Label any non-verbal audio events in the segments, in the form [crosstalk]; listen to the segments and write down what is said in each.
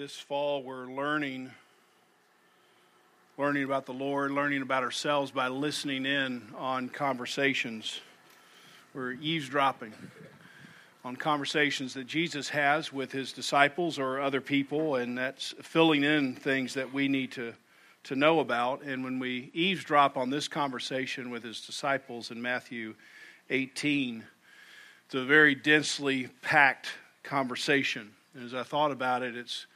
this fall we're learning learning about the Lord, learning about ourselves by listening in on conversations. We're eavesdropping on conversations that Jesus has with his disciples or other people, and that's filling in things that we need to, to know about. And when we eavesdrop on this conversation with his disciples in Matthew 18, it's a very densely packed conversation. And as I thought about it, it's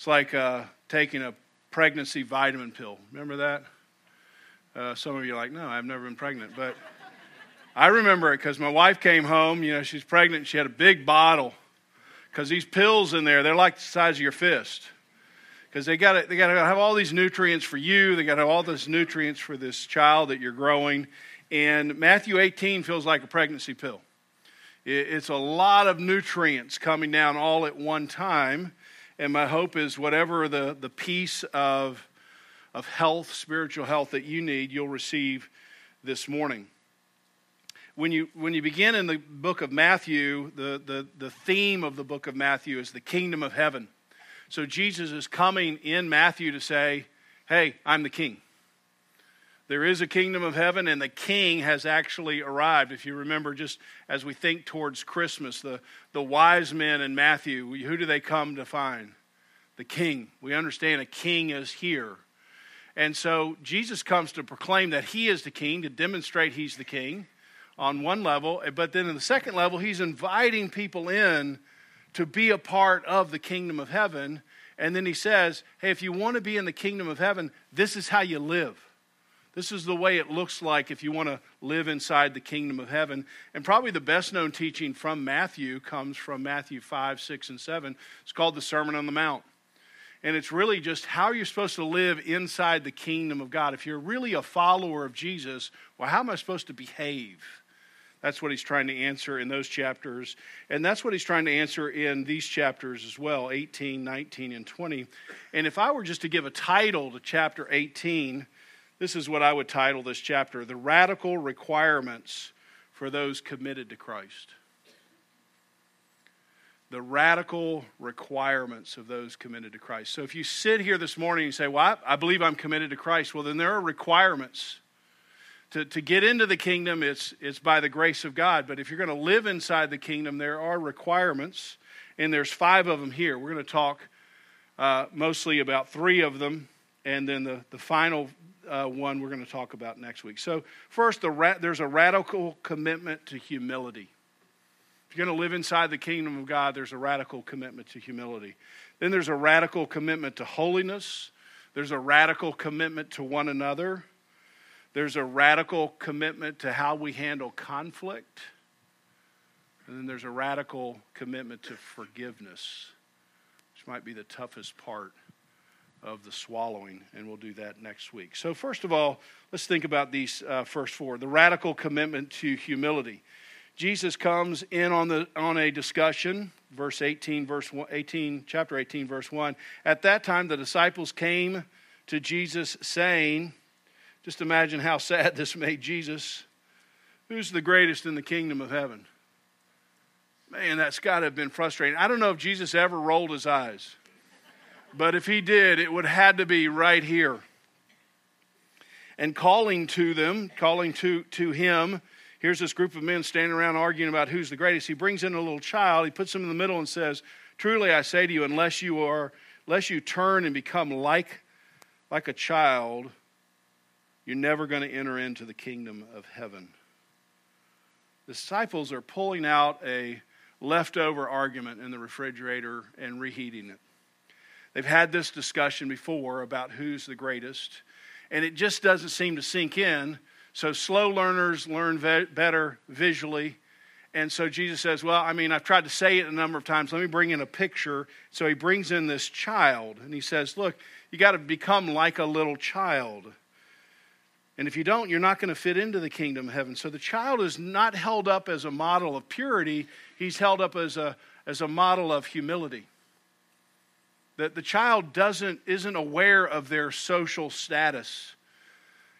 it's like uh, taking a pregnancy vitamin pill. Remember that? Uh, some of you are like, no, I've never been pregnant. But I remember it because my wife came home. You know, she's pregnant. She had a big bottle because these pills in there, they're like the size of your fist. Because they got they got to have all these nutrients for you. They got to have all these nutrients for this child that you're growing. And Matthew 18 feels like a pregnancy pill. It's a lot of nutrients coming down all at one time. And my hope is whatever the, the piece of, of health, spiritual health that you need, you'll receive this morning. When you, when you begin in the book of Matthew, the, the, the theme of the book of Matthew is the kingdom of heaven. So Jesus is coming in Matthew to say, Hey, I'm the king. There is a kingdom of heaven, and the king has actually arrived. If you remember, just as we think towards Christmas, the, the wise men in Matthew, who do they come to find? The king. We understand a king is here. And so Jesus comes to proclaim that he is the king, to demonstrate he's the king on one level. But then in the second level, he's inviting people in to be a part of the kingdom of heaven. And then he says, hey, if you want to be in the kingdom of heaven, this is how you live. This is the way it looks like if you want to live inside the kingdom of heaven. And probably the best known teaching from Matthew comes from Matthew 5, 6, and 7. It's called the Sermon on the Mount. And it's really just how you're supposed to live inside the kingdom of God. If you're really a follower of Jesus, well, how am I supposed to behave? That's what he's trying to answer in those chapters. And that's what he's trying to answer in these chapters as well 18, 19, and 20. And if I were just to give a title to chapter 18, this is what I would title this chapter The Radical Requirements for Those Committed to Christ. The radical requirements of those committed to Christ. So if you sit here this morning and say, Well, I, I believe I'm committed to Christ, well, then there are requirements. To, to get into the kingdom, it's, it's by the grace of God. But if you're going to live inside the kingdom, there are requirements, and there's five of them here. We're going to talk uh, mostly about three of them, and then the, the final uh, one we're going to talk about next week. So, first, the ra- there's a radical commitment to humility. If you're going to live inside the kingdom of God, there's a radical commitment to humility. Then there's a radical commitment to holiness. There's a radical commitment to one another. There's a radical commitment to how we handle conflict. And then there's a radical commitment to forgiveness, which might be the toughest part of the swallowing, and we'll do that next week. So, first of all, let's think about these uh, first four the radical commitment to humility. Jesus comes in on, the, on a discussion, verse 18, verse 18, chapter 18, verse 1. At that time, the disciples came to Jesus saying, just imagine how sad [laughs] this made Jesus. Who's the greatest in the kingdom of heaven? Man, that's got to have been frustrating. I don't know if Jesus ever rolled his eyes. But if he did, it would had to be right here. And calling to them, calling to, to him, here's this group of men standing around arguing about who's the greatest. He brings in a little child, he puts him in the middle and says, Truly I say to you, unless you are, unless you turn and become like, like a child, you're never going to enter into the kingdom of heaven. The disciples are pulling out a leftover argument in the refrigerator and reheating it. They've had this discussion before about who's the greatest, and it just doesn't seem to sink in. So slow learners learn ve- better visually. And so Jesus says, Well, I mean, I've tried to say it a number of times. Let me bring in a picture. So he brings in this child, and he says, Look, you got to become like a little child. And if you don't, you're not going to fit into the kingdom of heaven. So the child is not held up as a model of purity, he's held up as a, as a model of humility that the child doesn't isn't aware of their social status.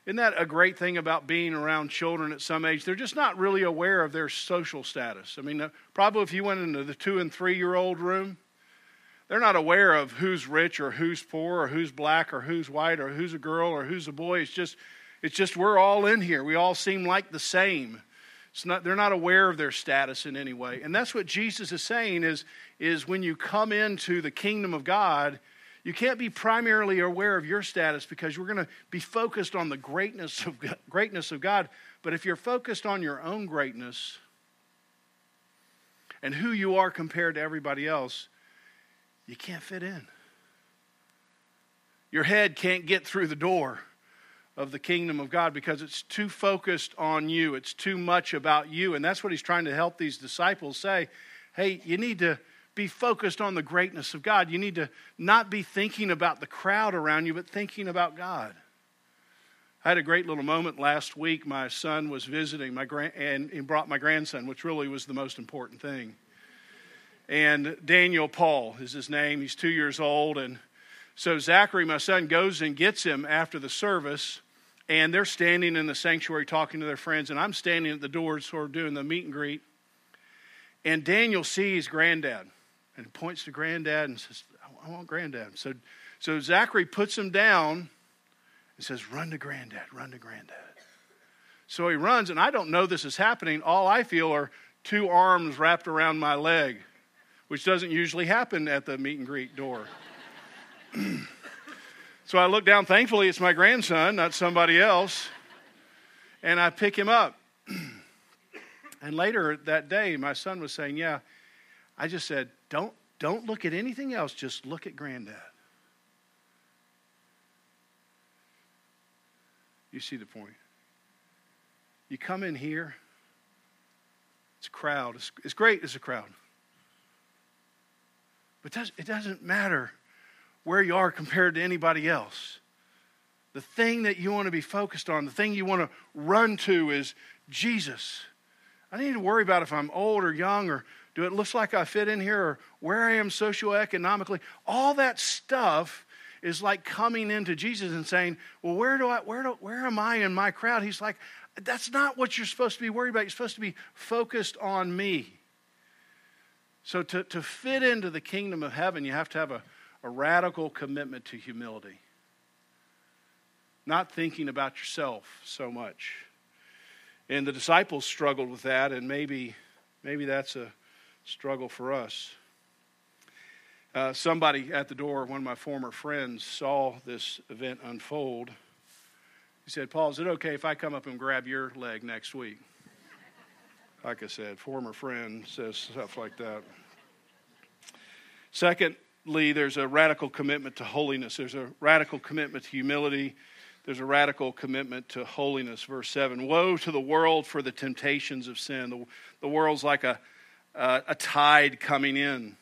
Isn't that a great thing about being around children at some age? They're just not really aware of their social status. I mean, probably if you went into the two and three year old room, they're not aware of who's rich or who's poor or who's black or who's white or who's a girl or who's a boy. It's just, it's just we're all in here. We all seem like the same. Not, they're not aware of their status in any way. And that's what Jesus is saying is, is when you come into the kingdom of God, you can't be primarily aware of your status because we're going to be focused on the greatness of, greatness of God. But if you're focused on your own greatness and who you are compared to everybody else, you can't fit in. Your head can't get through the door of the kingdom of God because it's too focused on you. It's too much about you. And that's what he's trying to help these disciples say. Hey, you need to be focused on the greatness of God. You need to not be thinking about the crowd around you, but thinking about God. I had a great little moment last week. My son was visiting my grand, and he brought my grandson, which really was the most important thing. And Daniel Paul is his name. He's two years old, and so Zachary, my son, goes and gets him after the service, and they're standing in the sanctuary talking to their friends, and I'm standing at the door, sort of doing the meet and greet. And Daniel sees granddad and points to granddad and says, I want granddad. So, so Zachary puts him down and says, Run to granddad, run to granddad. So he runs, and I don't know this is happening. All I feel are two arms wrapped around my leg, which doesn't usually happen at the meet and greet door. [clears throat] so I look down. Thankfully, it's my grandson, not somebody else. And I pick him up. [clears throat] and later that day, my son was saying, Yeah, I just said, don't, don't look at anything else, just look at granddad. You see the point. You come in here, it's a crowd. It's, it's great, it's a crowd. But it doesn't matter where you are compared to anybody else. The thing that you want to be focused on, the thing you want to run to is Jesus. I need to worry about if I'm old or young or do it looks like I fit in here or where I am socioeconomically. All that stuff is like coming into Jesus and saying, Well, where do I where do where am I in my crowd? He's like, that's not what you're supposed to be worried about. You're supposed to be focused on me. So to, to fit into the kingdom of heaven, you have to have a a radical commitment to humility. Not thinking about yourself so much. And the disciples struggled with that, and maybe, maybe that's a struggle for us. Uh, somebody at the door, one of my former friends, saw this event unfold. He said, Paul, is it okay if I come up and grab your leg next week? Like I said, former friend says stuff like that. Second, there's a radical commitment to holiness. There's a radical commitment to humility. There's a radical commitment to holiness. Verse 7 Woe to the world for the temptations of sin. The, the world's like a, a tide coming in.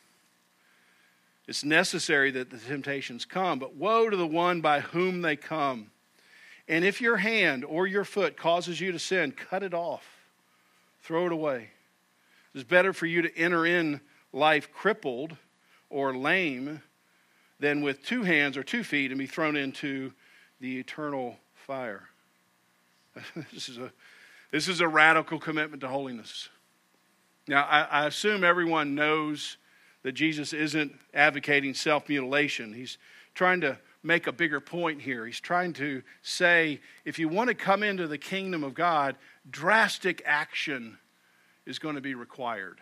It's necessary that the temptations come, but woe to the one by whom they come. And if your hand or your foot causes you to sin, cut it off, throw it away. It's better for you to enter in life crippled or lame than with two hands or two feet and be thrown into the eternal fire. [laughs] this, is a, this is a radical commitment to holiness. Now, I, I assume everyone knows that Jesus isn't advocating self mutilation. He's trying to make a bigger point here. He's trying to say if you want to come into the kingdom of God, drastic action is going to be required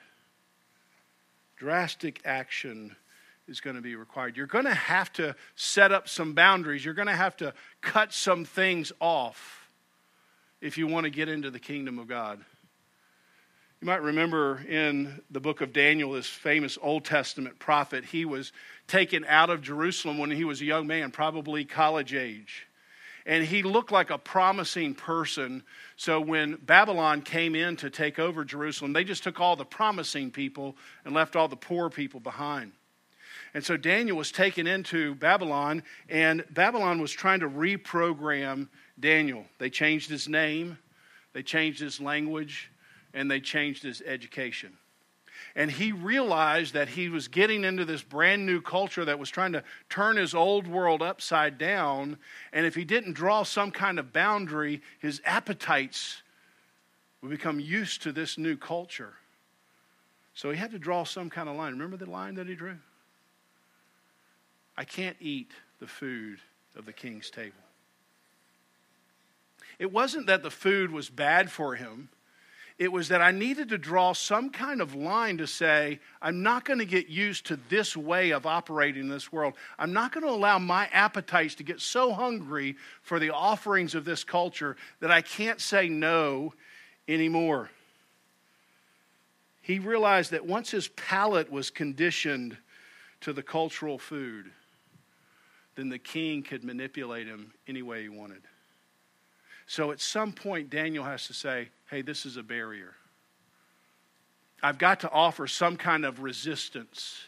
drastic action is going to be required. You're going to have to set up some boundaries. You're going to have to cut some things off if you want to get into the kingdom of God. You might remember in the book of Daniel, this famous Old Testament prophet, he was taken out of Jerusalem when he was a young man, probably college age and he looked like a promising person. So when Babylon came in to take over Jerusalem, they just took all the promising people and left all the poor people behind. And so Daniel was taken into Babylon, and Babylon was trying to reprogram Daniel. They changed his name, they changed his language, and they changed his education and he realized that he was getting into this brand new culture that was trying to turn his old world upside down. And if he didn't draw some kind of boundary, his appetites would become used to this new culture. So he had to draw some kind of line. Remember the line that he drew? I can't eat the food of the king's table. It wasn't that the food was bad for him. It was that I needed to draw some kind of line to say, I'm not going to get used to this way of operating in this world. I'm not going to allow my appetites to get so hungry for the offerings of this culture that I can't say no anymore. He realized that once his palate was conditioned to the cultural food, then the king could manipulate him any way he wanted. So at some point, Daniel has to say, hey, this is a barrier. I've got to offer some kind of resistance.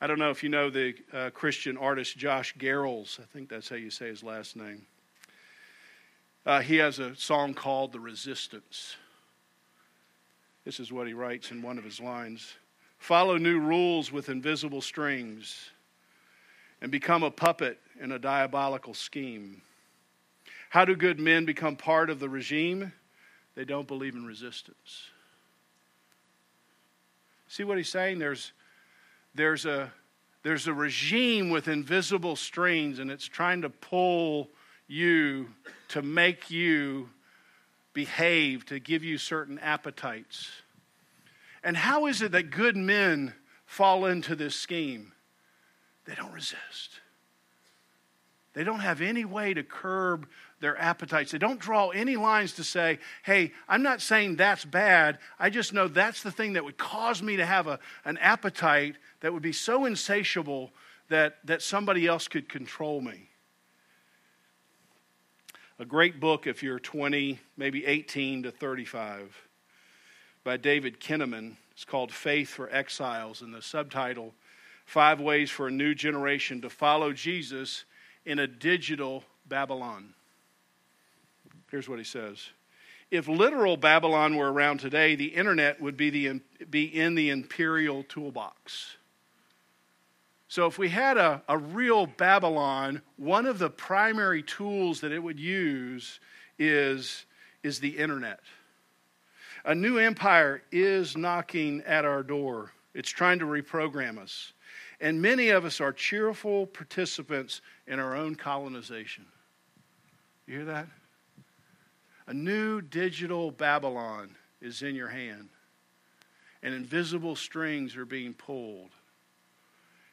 I don't know if you know the uh, Christian artist Josh Garrels. I think that's how you say his last name. Uh, he has a song called The Resistance. This is what he writes in one of his lines Follow new rules with invisible strings and become a puppet in a diabolical scheme. How do good men become part of the regime? They don't believe in resistance. See what he's saying? There's, there's, a, there's a regime with invisible strings, and it's trying to pull you to make you behave, to give you certain appetites. And how is it that good men fall into this scheme? They don't resist. They don't have any way to curb their appetites. They don't draw any lines to say, hey, I'm not saying that's bad. I just know that's the thing that would cause me to have a, an appetite that would be so insatiable that, that somebody else could control me. A great book if you're 20, maybe 18 to 35, by David Kinnaman. It's called Faith for Exiles, and the subtitle Five Ways for a New Generation to Follow Jesus in a Digital Babylon. Here's what he says If literal Babylon were around today, the internet would be, the, be in the imperial toolbox. So, if we had a, a real Babylon, one of the primary tools that it would use is, is the internet. A new empire is knocking at our door, it's trying to reprogram us. And many of us are cheerful participants in our own colonization. You hear that? A new digital Babylon is in your hand, and invisible strings are being pulled.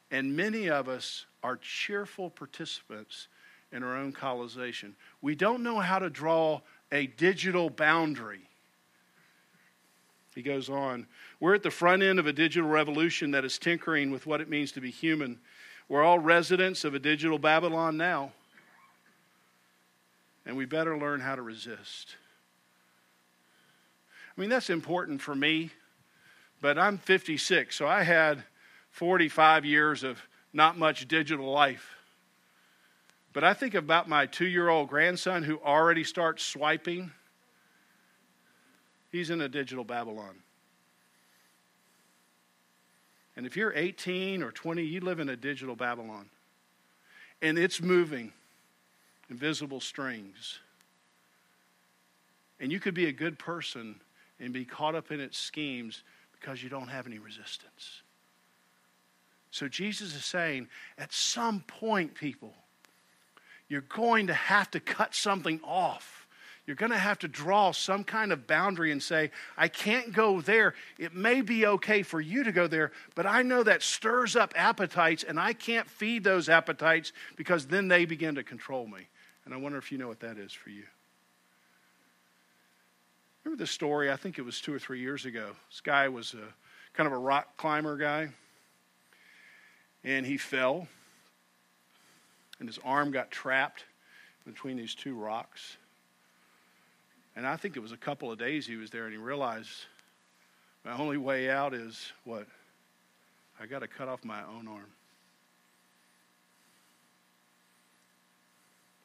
And many of us are cheerful participants in our own colonization. We don't know how to draw a digital boundary. He goes on, we're at the front end of a digital revolution that is tinkering with what it means to be human. We're all residents of a digital Babylon now and we better learn how to resist. I mean, that's important for me, but I'm 56, so I had 45 years of not much digital life. But I think about my two year old grandson who already starts swiping. He's in a digital Babylon. And if you're 18 or 20, you live in a digital Babylon. And it's moving invisible strings. And you could be a good person and be caught up in its schemes because you don't have any resistance. So Jesus is saying, at some point, people, you're going to have to cut something off you're going to have to draw some kind of boundary and say, I can't go there. It may be okay for you to go there, but I know that stirs up appetites, and I can't feed those appetites because then they begin to control me. And I wonder if you know what that is for you. Remember the story? I think it was two or three years ago. This guy was a kind of a rock climber guy, and he fell, and his arm got trapped between these two rocks. And I think it was a couple of days he was there, and he realized my only way out is what? I got to cut off my own arm.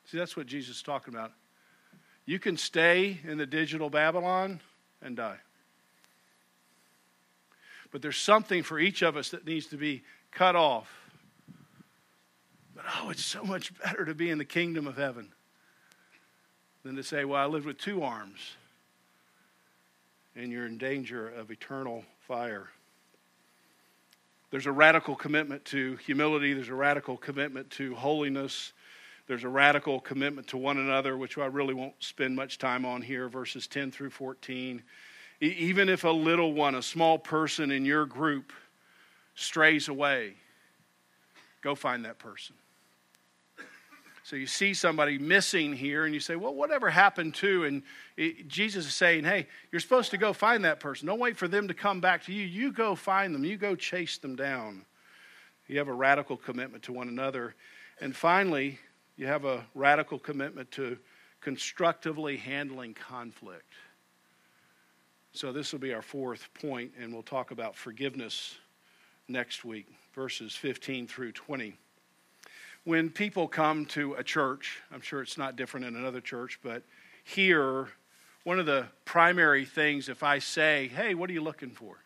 See, that's what Jesus is talking about. You can stay in the digital Babylon and die. But there's something for each of us that needs to be cut off. But oh, it's so much better to be in the kingdom of heaven than to say, well, I lived with two arms and you're in danger of eternal fire. There's a radical commitment to humility, there's a radical commitment to holiness, there's a radical commitment to one another, which I really won't spend much time on here, verses 10 through 14. Even if a little one, a small person in your group, strays away, go find that person. So you see somebody missing here, and you say, Well, whatever happened to? And it, Jesus is saying, Hey, you're supposed to go find that person. Don't wait for them to come back to you. You go find them, you go chase them down. You have a radical commitment to one another. And finally, you have a radical commitment to constructively handling conflict. So, this will be our fourth point, and we'll talk about forgiveness next week, verses 15 through 20 when people come to a church, I'm sure it's not different in another church, but here, one of the primary things, if I say, hey, what are you looking for?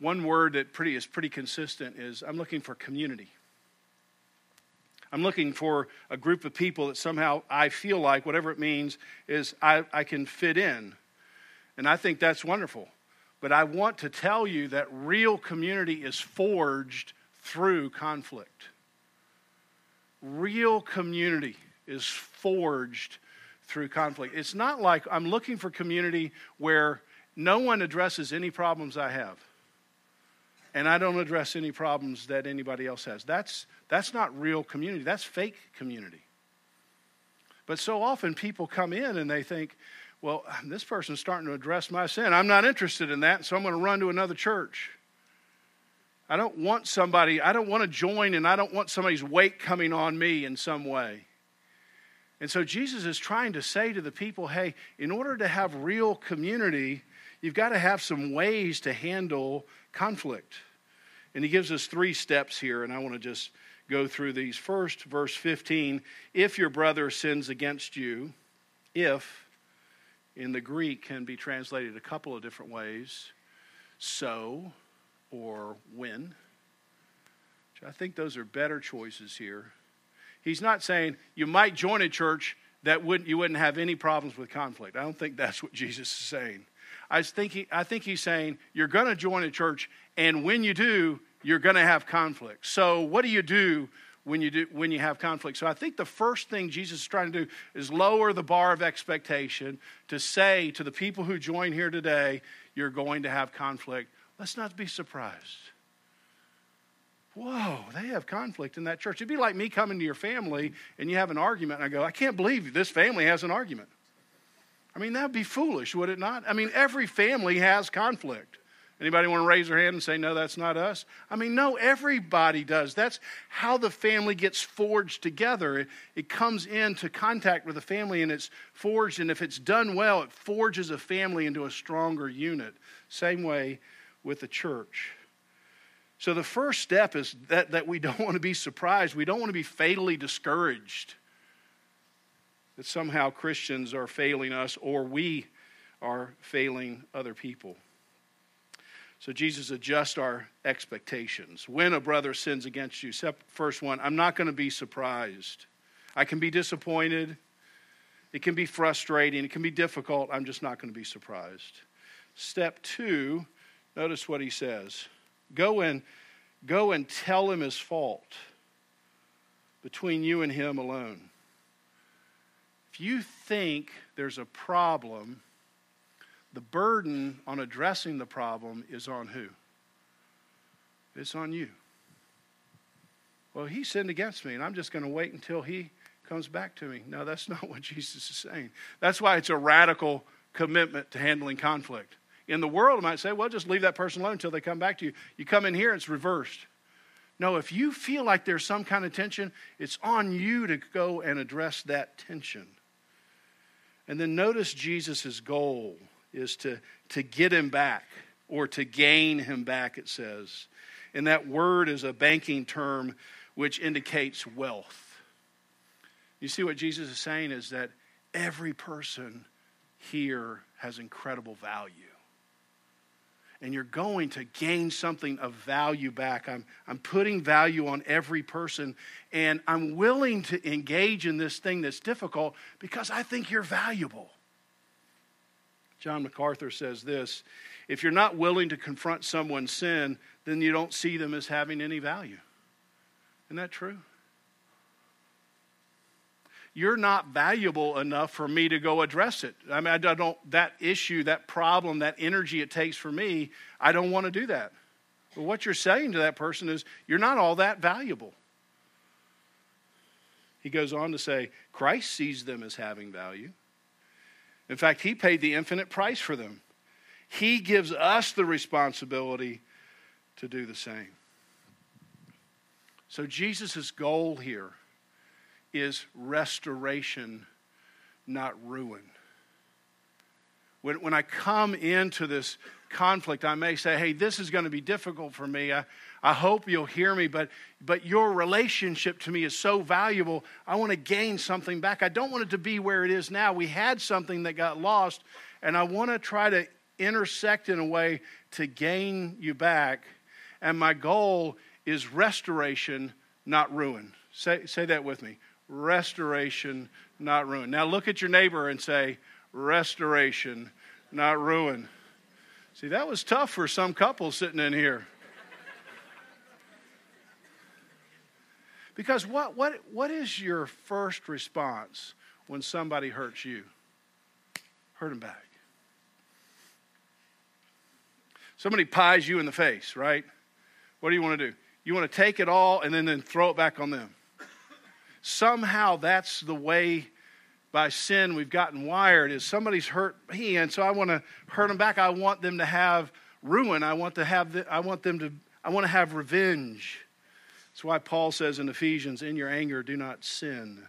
One word that pretty, is pretty consistent is I'm looking for community. I'm looking for a group of people that somehow I feel like, whatever it means, is I, I can fit in. And I think that's wonderful. But I want to tell you that real community is forged through conflict real community is forged through conflict. It's not like I'm looking for community where no one addresses any problems I have. And I don't address any problems that anybody else has. That's, that's not real community. That's fake community. But so often people come in and they think, well, this person's starting to address my sin. I'm not interested in that, so I'm going to run to another church. I don't want somebody, I don't want to join, and I don't want somebody's weight coming on me in some way. And so Jesus is trying to say to the people hey, in order to have real community, you've got to have some ways to handle conflict. And he gives us three steps here, and I want to just go through these. First, verse 15 if your brother sins against you, if in the Greek can be translated a couple of different ways, so or when. I think those are better choices here. He's not saying you might join a church that wouldn't, you wouldn't have any problems with conflict. I don't think that's what Jesus is saying. I, think, I think he's saying you're going to join a church, and when you do, you're going to have conflict. So, what do you do when you do when you have conflict. So I think the first thing Jesus is trying to do is lower the bar of expectation to say to the people who join here today, you're going to have conflict. Let's not be surprised. Whoa, they have conflict in that church. It'd be like me coming to your family and you have an argument, and I go, I can't believe this family has an argument. I mean, that would be foolish, would it not? I mean, every family has conflict. Anybody want to raise their hand and say, no, that's not us? I mean, no, everybody does. That's how the family gets forged together. It, it, comes into contact with the family and it's forged, and if it's done well, it forges a family into a stronger unit. Same way with the church. So the first step is that, that we don't [laughs] want to be surprised. We don't want to be fatally discouraged that somehow Christians are failing us or we are failing other people. So Jesus adjusts our expectations. When a brother sins against you, first one, I'm not going to be surprised. I can be disappointed. It can be frustrating. It can be difficult. I'm just not going to be surprised. Step two, Notice what he says. Go and go and tell him his fault between you and him alone. If you think there's a problem, the burden on addressing the problem is on who? It's on you. Well, he sinned against me, and I'm just going to wait until he comes back to me. No, that's [laughs] not what Jesus is saying. That's why it's a radical commitment to handling conflict. In the world, I might say, well, just leave that person alone until they come back to you. You come in here, it's reversed. No, if you feel like there's some kind of tension, it's on you to go and address that tension. And then notice Jesus' goal is to, to get him back or to gain him back, it says. And that word is a banking term which indicates wealth. You see what Jesus is saying is that every person here has incredible value and you're going to gain something of value back. I'm, I'm putting value on every person, and I'm willing to engage in this thing that's difficult because I think you're valuable. John MacArthur says this if you're not willing to confront someone's sin, then you don't see them as having any value. Isn't that true? You're not valuable enough for me to go address it. I mean, I don't, that issue, that problem, that energy it takes for me, I don't want to do that. But what you're saying to that person is, you're not all that valuable. He goes on to say, Christ sees them as having value. In fact, He paid the infinite price for them. He gives us the responsibility to do the same. So, Jesus' goal here is restoration, not ruin. When, when I come into this conflict, I may say, hey, this is going to be difficult for me. I, I hope you'll hear me, but, but your relationship to me is so valuable. I want to gain something back. I don't want it to be where it is now. We had something that got lost, and I want to try to intersect in a way to gain you back. And my goal is restoration, not ruin. Say, say that with me restoration, not ruin. Now look at your neighbor and say, restoration, not ruin. See, that was tough for some couples sitting in here. Because what, what, what is your first response when somebody hurts you? Hurt them back. Somebody pies you in the face, right? What do you want to do? You want to take it all and then, then throw it back on them. Somehow that's the way by sin we've gotten wired is somebody's hurt me and so I want to hurt them back. I want them to have ruin. I want to have the, I want them to I want to have revenge. That's why Paul says in Ephesians, in your anger do not sin.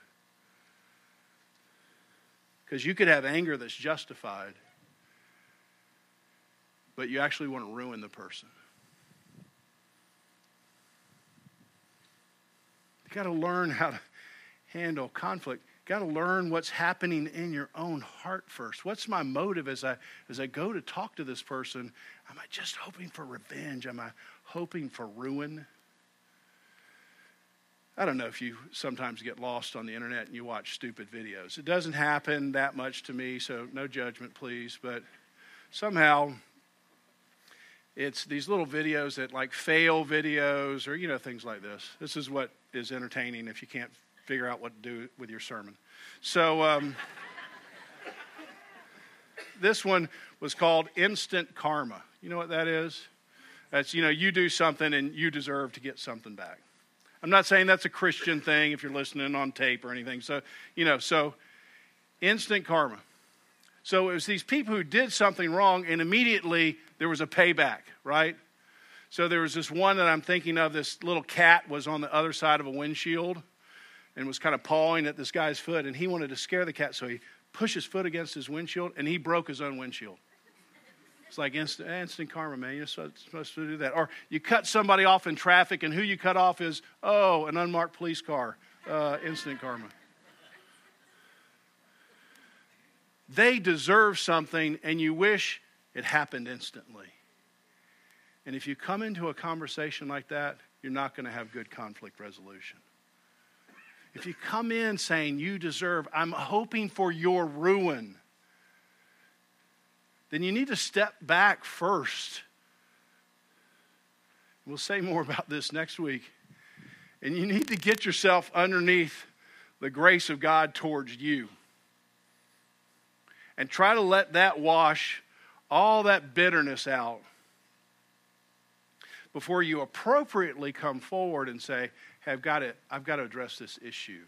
Because you could have anger that's justified but you actually want to ruin the person. You got to learn how to handle conflict. Got to learn what's happening in your own heart first. What's my motive as I as I go to talk to this person? Am I just hoping for revenge? Am I hoping for ruin? I don't know if you sometimes get lost on the internet and you watch stupid videos. It doesn't happen that much to me, so no judgment, please. But somehow it's these little videos that like fail videos or you know things like this this is what is entertaining if you can't figure out what to do with your sermon. So um, [laughs] this one was called instant karma. You know what that is? That's you know you do something and you deserve to get something back. I'm not saying that's a christian thing if you're listening on tape or anything. So you know so instant karma. So it was these people who did something wrong, and immediately there was a payback, right? So there was this one that I'm thinking of. This little cat was on the other side of a windshield and was kind of pawing at this guy's foot, and he wanted to scare the cat, so he pushed his foot against his windshield, and he broke his own windshield. It's like instant, instant karma, man. You're supposed to do that. Or you cut somebody off in traffic, and who you cut off is, oh, an unmarked police car. Uh, instant karma. they deserve something and you wish it happened instantly. And if you come into a conversation like that, you're not going to have good conflict resolution. If you come in saying you deserve, I'm hoping for your ruin, then you need to step back first. We'll say more about this next week. And you need to get yourself underneath the grace of God towards you and try to let that wash all that bitterness out before you appropriately come forward and say, hey, I've got to, I've got to address this issue.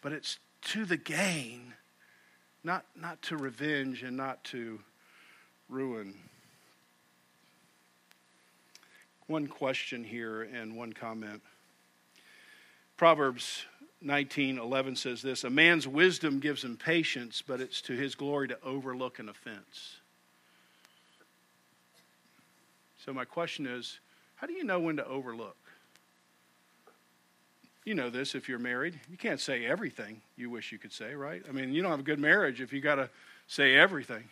But it's to the gain, not, not to revenge and not to ruin. One question here and one comment. Proverbs 19:11 says this, a man's wisdom gives him patience, but it's to his glory to overlook an offense. So my question is, how do you know when to overlook? You know this if you're married. You can't say everything you wish you could say, right? I mean, you don't have a good marriage if you got to say everything.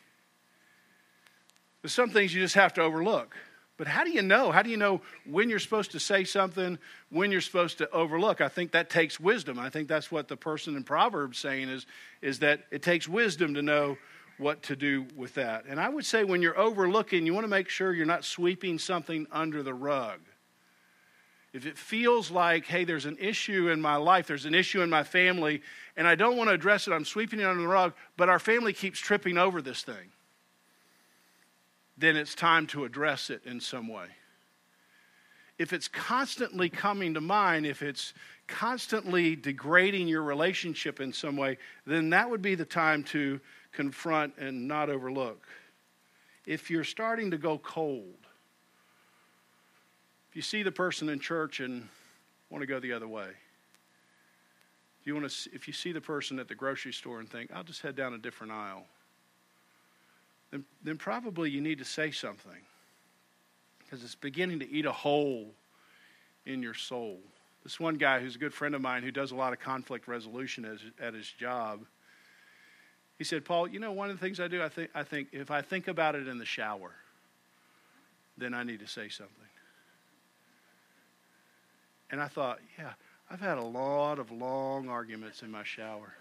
There's some things you just have to overlook. But how do you know? How do you know when you're supposed to say something, when you're supposed to overlook? I think that takes wisdom. I think that's what the person in Proverbs saying is, is that it takes wisdom to know what to do with that. And I would say when you're overlooking, you want to make sure you're not sweeping something under the rug. If it feels like, hey, there's an issue in my life, there's an issue in my family, and I don't want to address it, I'm sweeping it under the rug, but our family keeps tripping over this thing, then it's time to address it in some way. If it's constantly coming to mind, if it's constantly degrading your relationship in some way, then that would be the time to confront and not overlook. If you're starting to go cold, if you see the person in church and want to go the other way, if you, want to, if you see the person at the grocery store and think, I'll just head down a different aisle, then, then probably you need to say something because it's beginning to eat a hole in your soul. This one guy who's a good friend of mine who does a lot of conflict resolution at his job, he said, Paul, you know, one of the things I do, I think, I think if I think about it in the shower, then I need to say something. And I thought, yeah, I've had a lot of long arguments in my shower.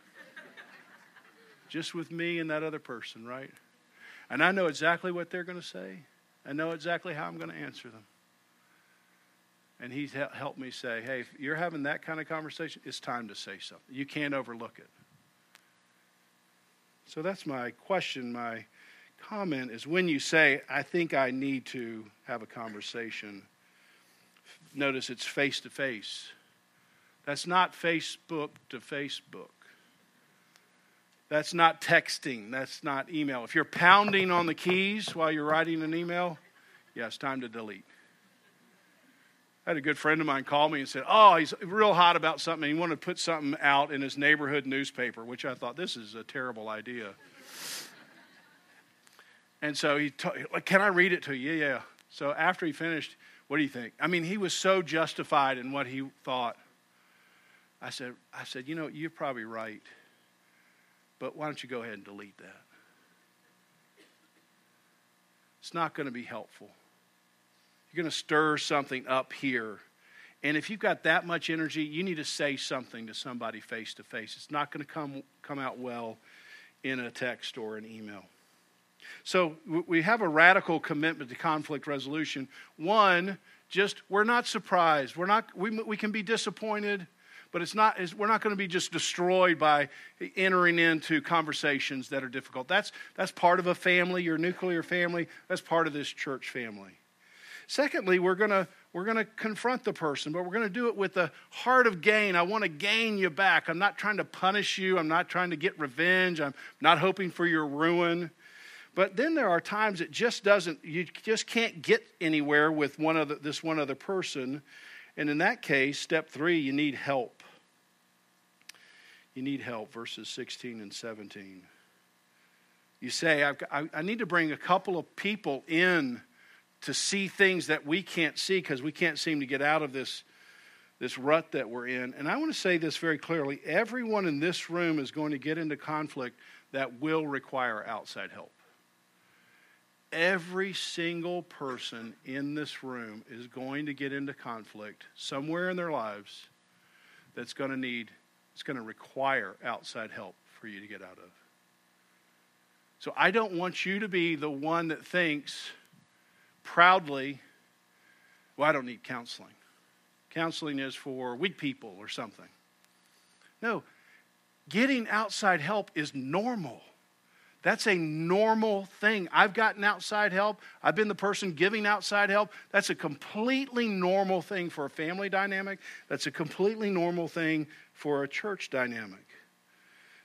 Just with me and that other person, right? And I know exactly what they're going to say. I know exactly how I'm going to answer them. And he's helped me say, hey, if you're having that kind of conversation, it's time to say something. You can't overlook it. So that's my question, my comment is when you say, I think I need to have a conversation, notice it's face to face. That's not Facebook to Facebook. That's not texting. That's not email. If you're pounding on the keys while you're writing an email, yeah, it's time to delete. I had a good friend of mine call me and said, Oh, he's real hot about something. He wanted to put something out in his neighborhood newspaper, which I thought, this is a terrible idea. and so he, told, Can I read it to you? Yeah, yeah. So after he finished, what do you think? I mean, he was so justified in what he thought. I said, I said, you know, you're probably right, but why don't you go ahead and delete that? It's not going to be helpful. You're going to stir something up here. And if you've got that much energy, you need to say something to somebody face to face. It's not going to come, come out well in a text or an email. So we have a radical commitment to conflict resolution. One, just we're not surprised. We're not, we, we can be disappointed, but it's not, it's, we're not going to be just destroyed by entering into conversations that are difficult. That's, that's part of a family, your nuclear family. That's part of this church family. Secondly, we're going to we're going to confront the person, but we're going to do it with a heart of gain. I want to gain you back. I'm not trying to punish you. I'm not trying to get revenge. I'm not hoping for your ruin. But then there are times it just doesn't, you just can't get anywhere with one other, this one other person. And in that case, step three, you need help. You need help, verses 16 and 17. You say, I, I need to bring a couple of people in to see things that we can't see because we can't seem to get out of this, this rut that we're in. And I want to say this very clearly everyone in this room is going to get into conflict that will require outside help. Every single person in this room is going to get into conflict somewhere in their lives that's going to need, it's going to require outside help for you to get out of. So I don't want you to be the one that thinks, proudly, well, I don't need counseling. Counseling is for weak people or something. No, getting outside help is normal. That's a normal thing. I've gotten outside help. I've been the person giving outside help. That's a completely normal thing for a family dynamic. That's a completely normal thing for a church dynamic.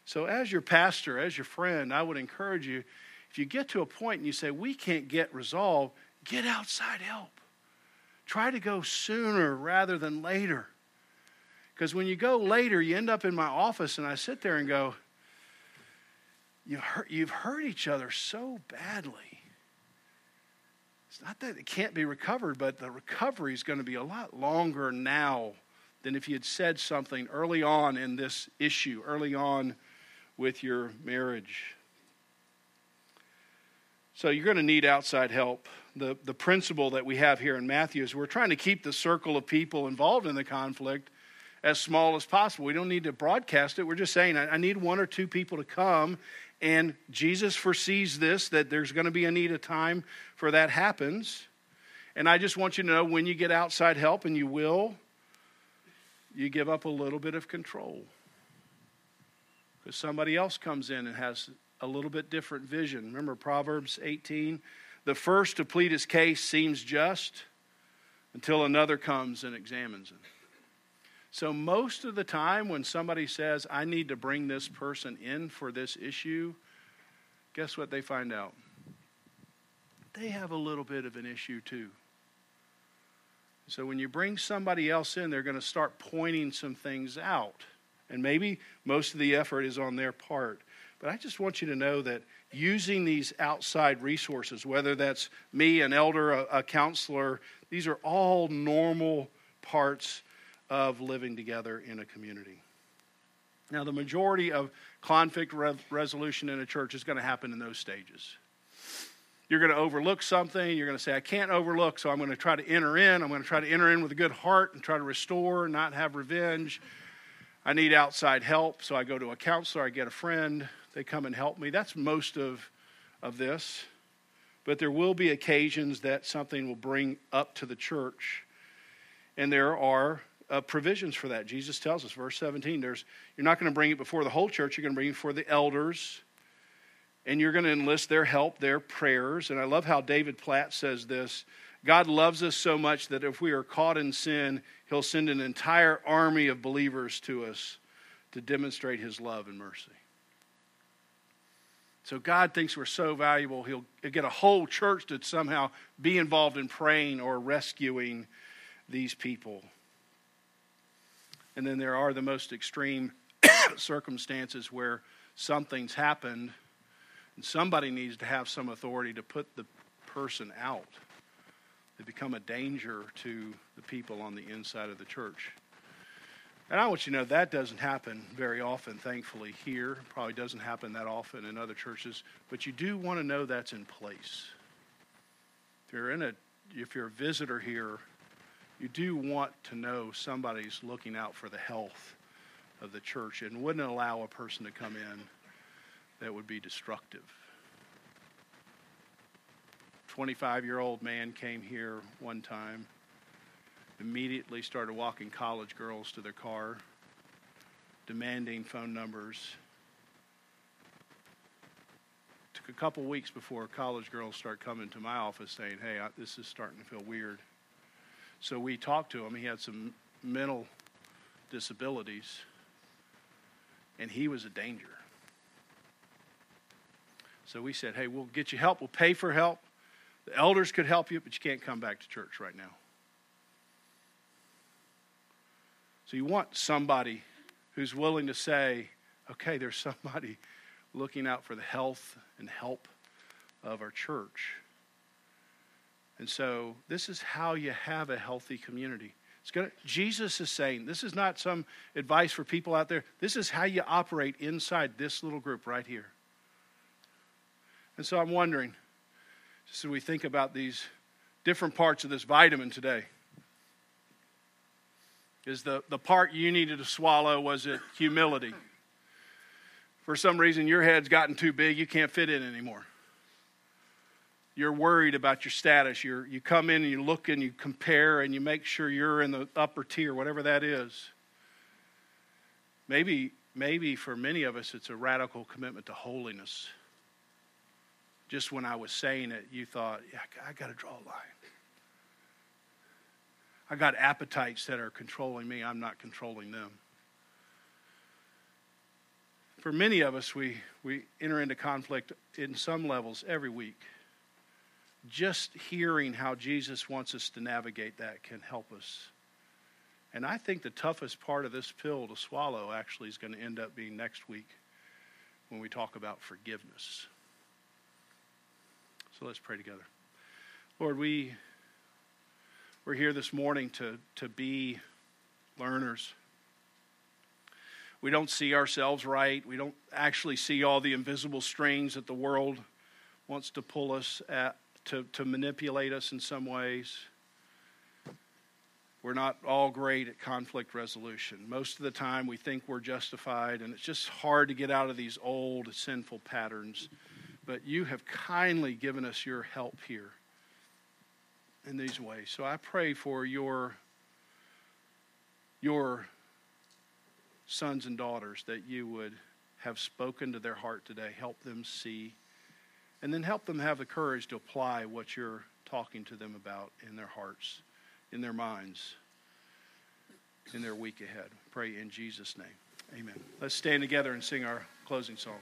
So, as your pastor, as your friend, I would encourage you if you get to a point and you say, we can't get resolved, Get outside help. Try to go sooner rather than later. Because when you go later, you end up in my office and I sit there and go, You've hurt, you've hurt each other so badly. It's not that it can't be recovered, but the recovery is going to be a lot longer now than if you had said something early on in this issue, early on with your marriage. So you're going to need outside help. The, the principle that we have here in Matthew is we're trying to keep the circle of people involved in the conflict as small as possible. We don't need to broadcast it. We're just saying, I, I need one or two people to come And Jesus foresees this, that there's going to be a need of time for that happens. And I just want you to know when you get outside help, and you will, you give up a little bit of control. Because somebody else comes in and has a little bit different vision. Remember Proverbs 18? The first to plead his case seems just until another comes and examines it. So, most of the time, when somebody says, I need to bring this person in for this issue, guess what they find out? They have a little bit of an issue too. So, when you bring somebody else in, they're going to start pointing some things out. And maybe most of the effort is on their part. But I just want you to know that using these outside resources, whether that's me, an elder, a, a counselor, these are all normal parts of living together in a community. Now, the majority of conflict re- resolution in a church is going to happen in those stages. You're going to overlook something. You're going to say, I can't overlook, so I'm going to try to enter in. I'm going to try to enter in with a good heart and try to restore, not have revenge. I need outside help, so I go to a counselor, I get a friend, they come and help me. That's most of, of this. But there will be occasions that something will bring up to the church. And there are uh, provisions for that. Jesus tells us, verse 17, there's, you're not going to bring it before the whole church, you're going to bring it before the elders, and you're going to enlist their help, their prayers. And I love how David Platt says this God loves us so much that if we are caught in sin, he'll send an entire army of believers to us to demonstrate his love and mercy. So God thinks we're so valuable, he'll get a whole church to somehow be involved in praying or rescuing these people. And then there are the most extreme [coughs] circumstances where something's happened and somebody needs to have some authority to put the person out. They become a danger to the people on the inside of the church. And I want you to know that doesn't happen very often, thankfully, here. Probably doesn't happen that often in other churches. But you do want to know that's in place. If you're in a if you're a visitor here, you do want to know somebody's looking out for the health of the church and wouldn't allow a person to come in that would be destructive. 25 year old man came here one time, immediately started walking college girls to their car, demanding phone numbers. Took a couple weeks before college girls start coming to my office saying, Hey, I, this is starting to feel weird. So we talked to him. He had some mental disabilities, and he was a danger. So we said, hey, we'll get you help. We'll pay for help. The elders could help you, but you can't come back to church right now. So you want somebody who's willing to say, okay, there's somebody looking out for the health and help of our church. And so this is how you have a healthy community. Gonna, Jesus is saying, this is not some advice for people out there. This is how you operate inside this little group right here. And so I'm wondering, just as we think about these different parts of this vitamin today, is the, the part you needed to swallow, was it humility? For some reason, your head's gotten too big, you can't fit in anymore you're worried about your status. You're, you come in and you look and you compare and you make sure you're in the upper tier, whatever that is. Maybe, maybe for many of us, it's a radical commitment to holiness. Just when I was saying it, you thought, yeah, I got to draw a line. I got appetites that are controlling me, I'm not controlling them. For many of us, we, we enter into conflict in some levels every week just hearing how Jesus wants us to navigate that can help us. And I think the toughest part of this pill to swallow actually is going to end up being next week when we talk about forgiveness. So let's pray together. Lord, we we're here this morning to, to be learners. We don't see ourselves right. We don't actually see all the invisible strings that the world wants to pull us at to, to manipulate us in some ways. we're not all great at conflict resolution. Most of the time, we think we're justified, and it's just hard to get out of these old sinful patterns. But you have kindly given us your help here in these ways. So I pray for your, your sons and daughters that you would have spoken to their heart today. Help them see, and then help them have the courage to apply what you're talking to them about in their hearts in their minds in their week ahead. Pray in Jesus' name. Amen. Let's stand together and sing our closing song.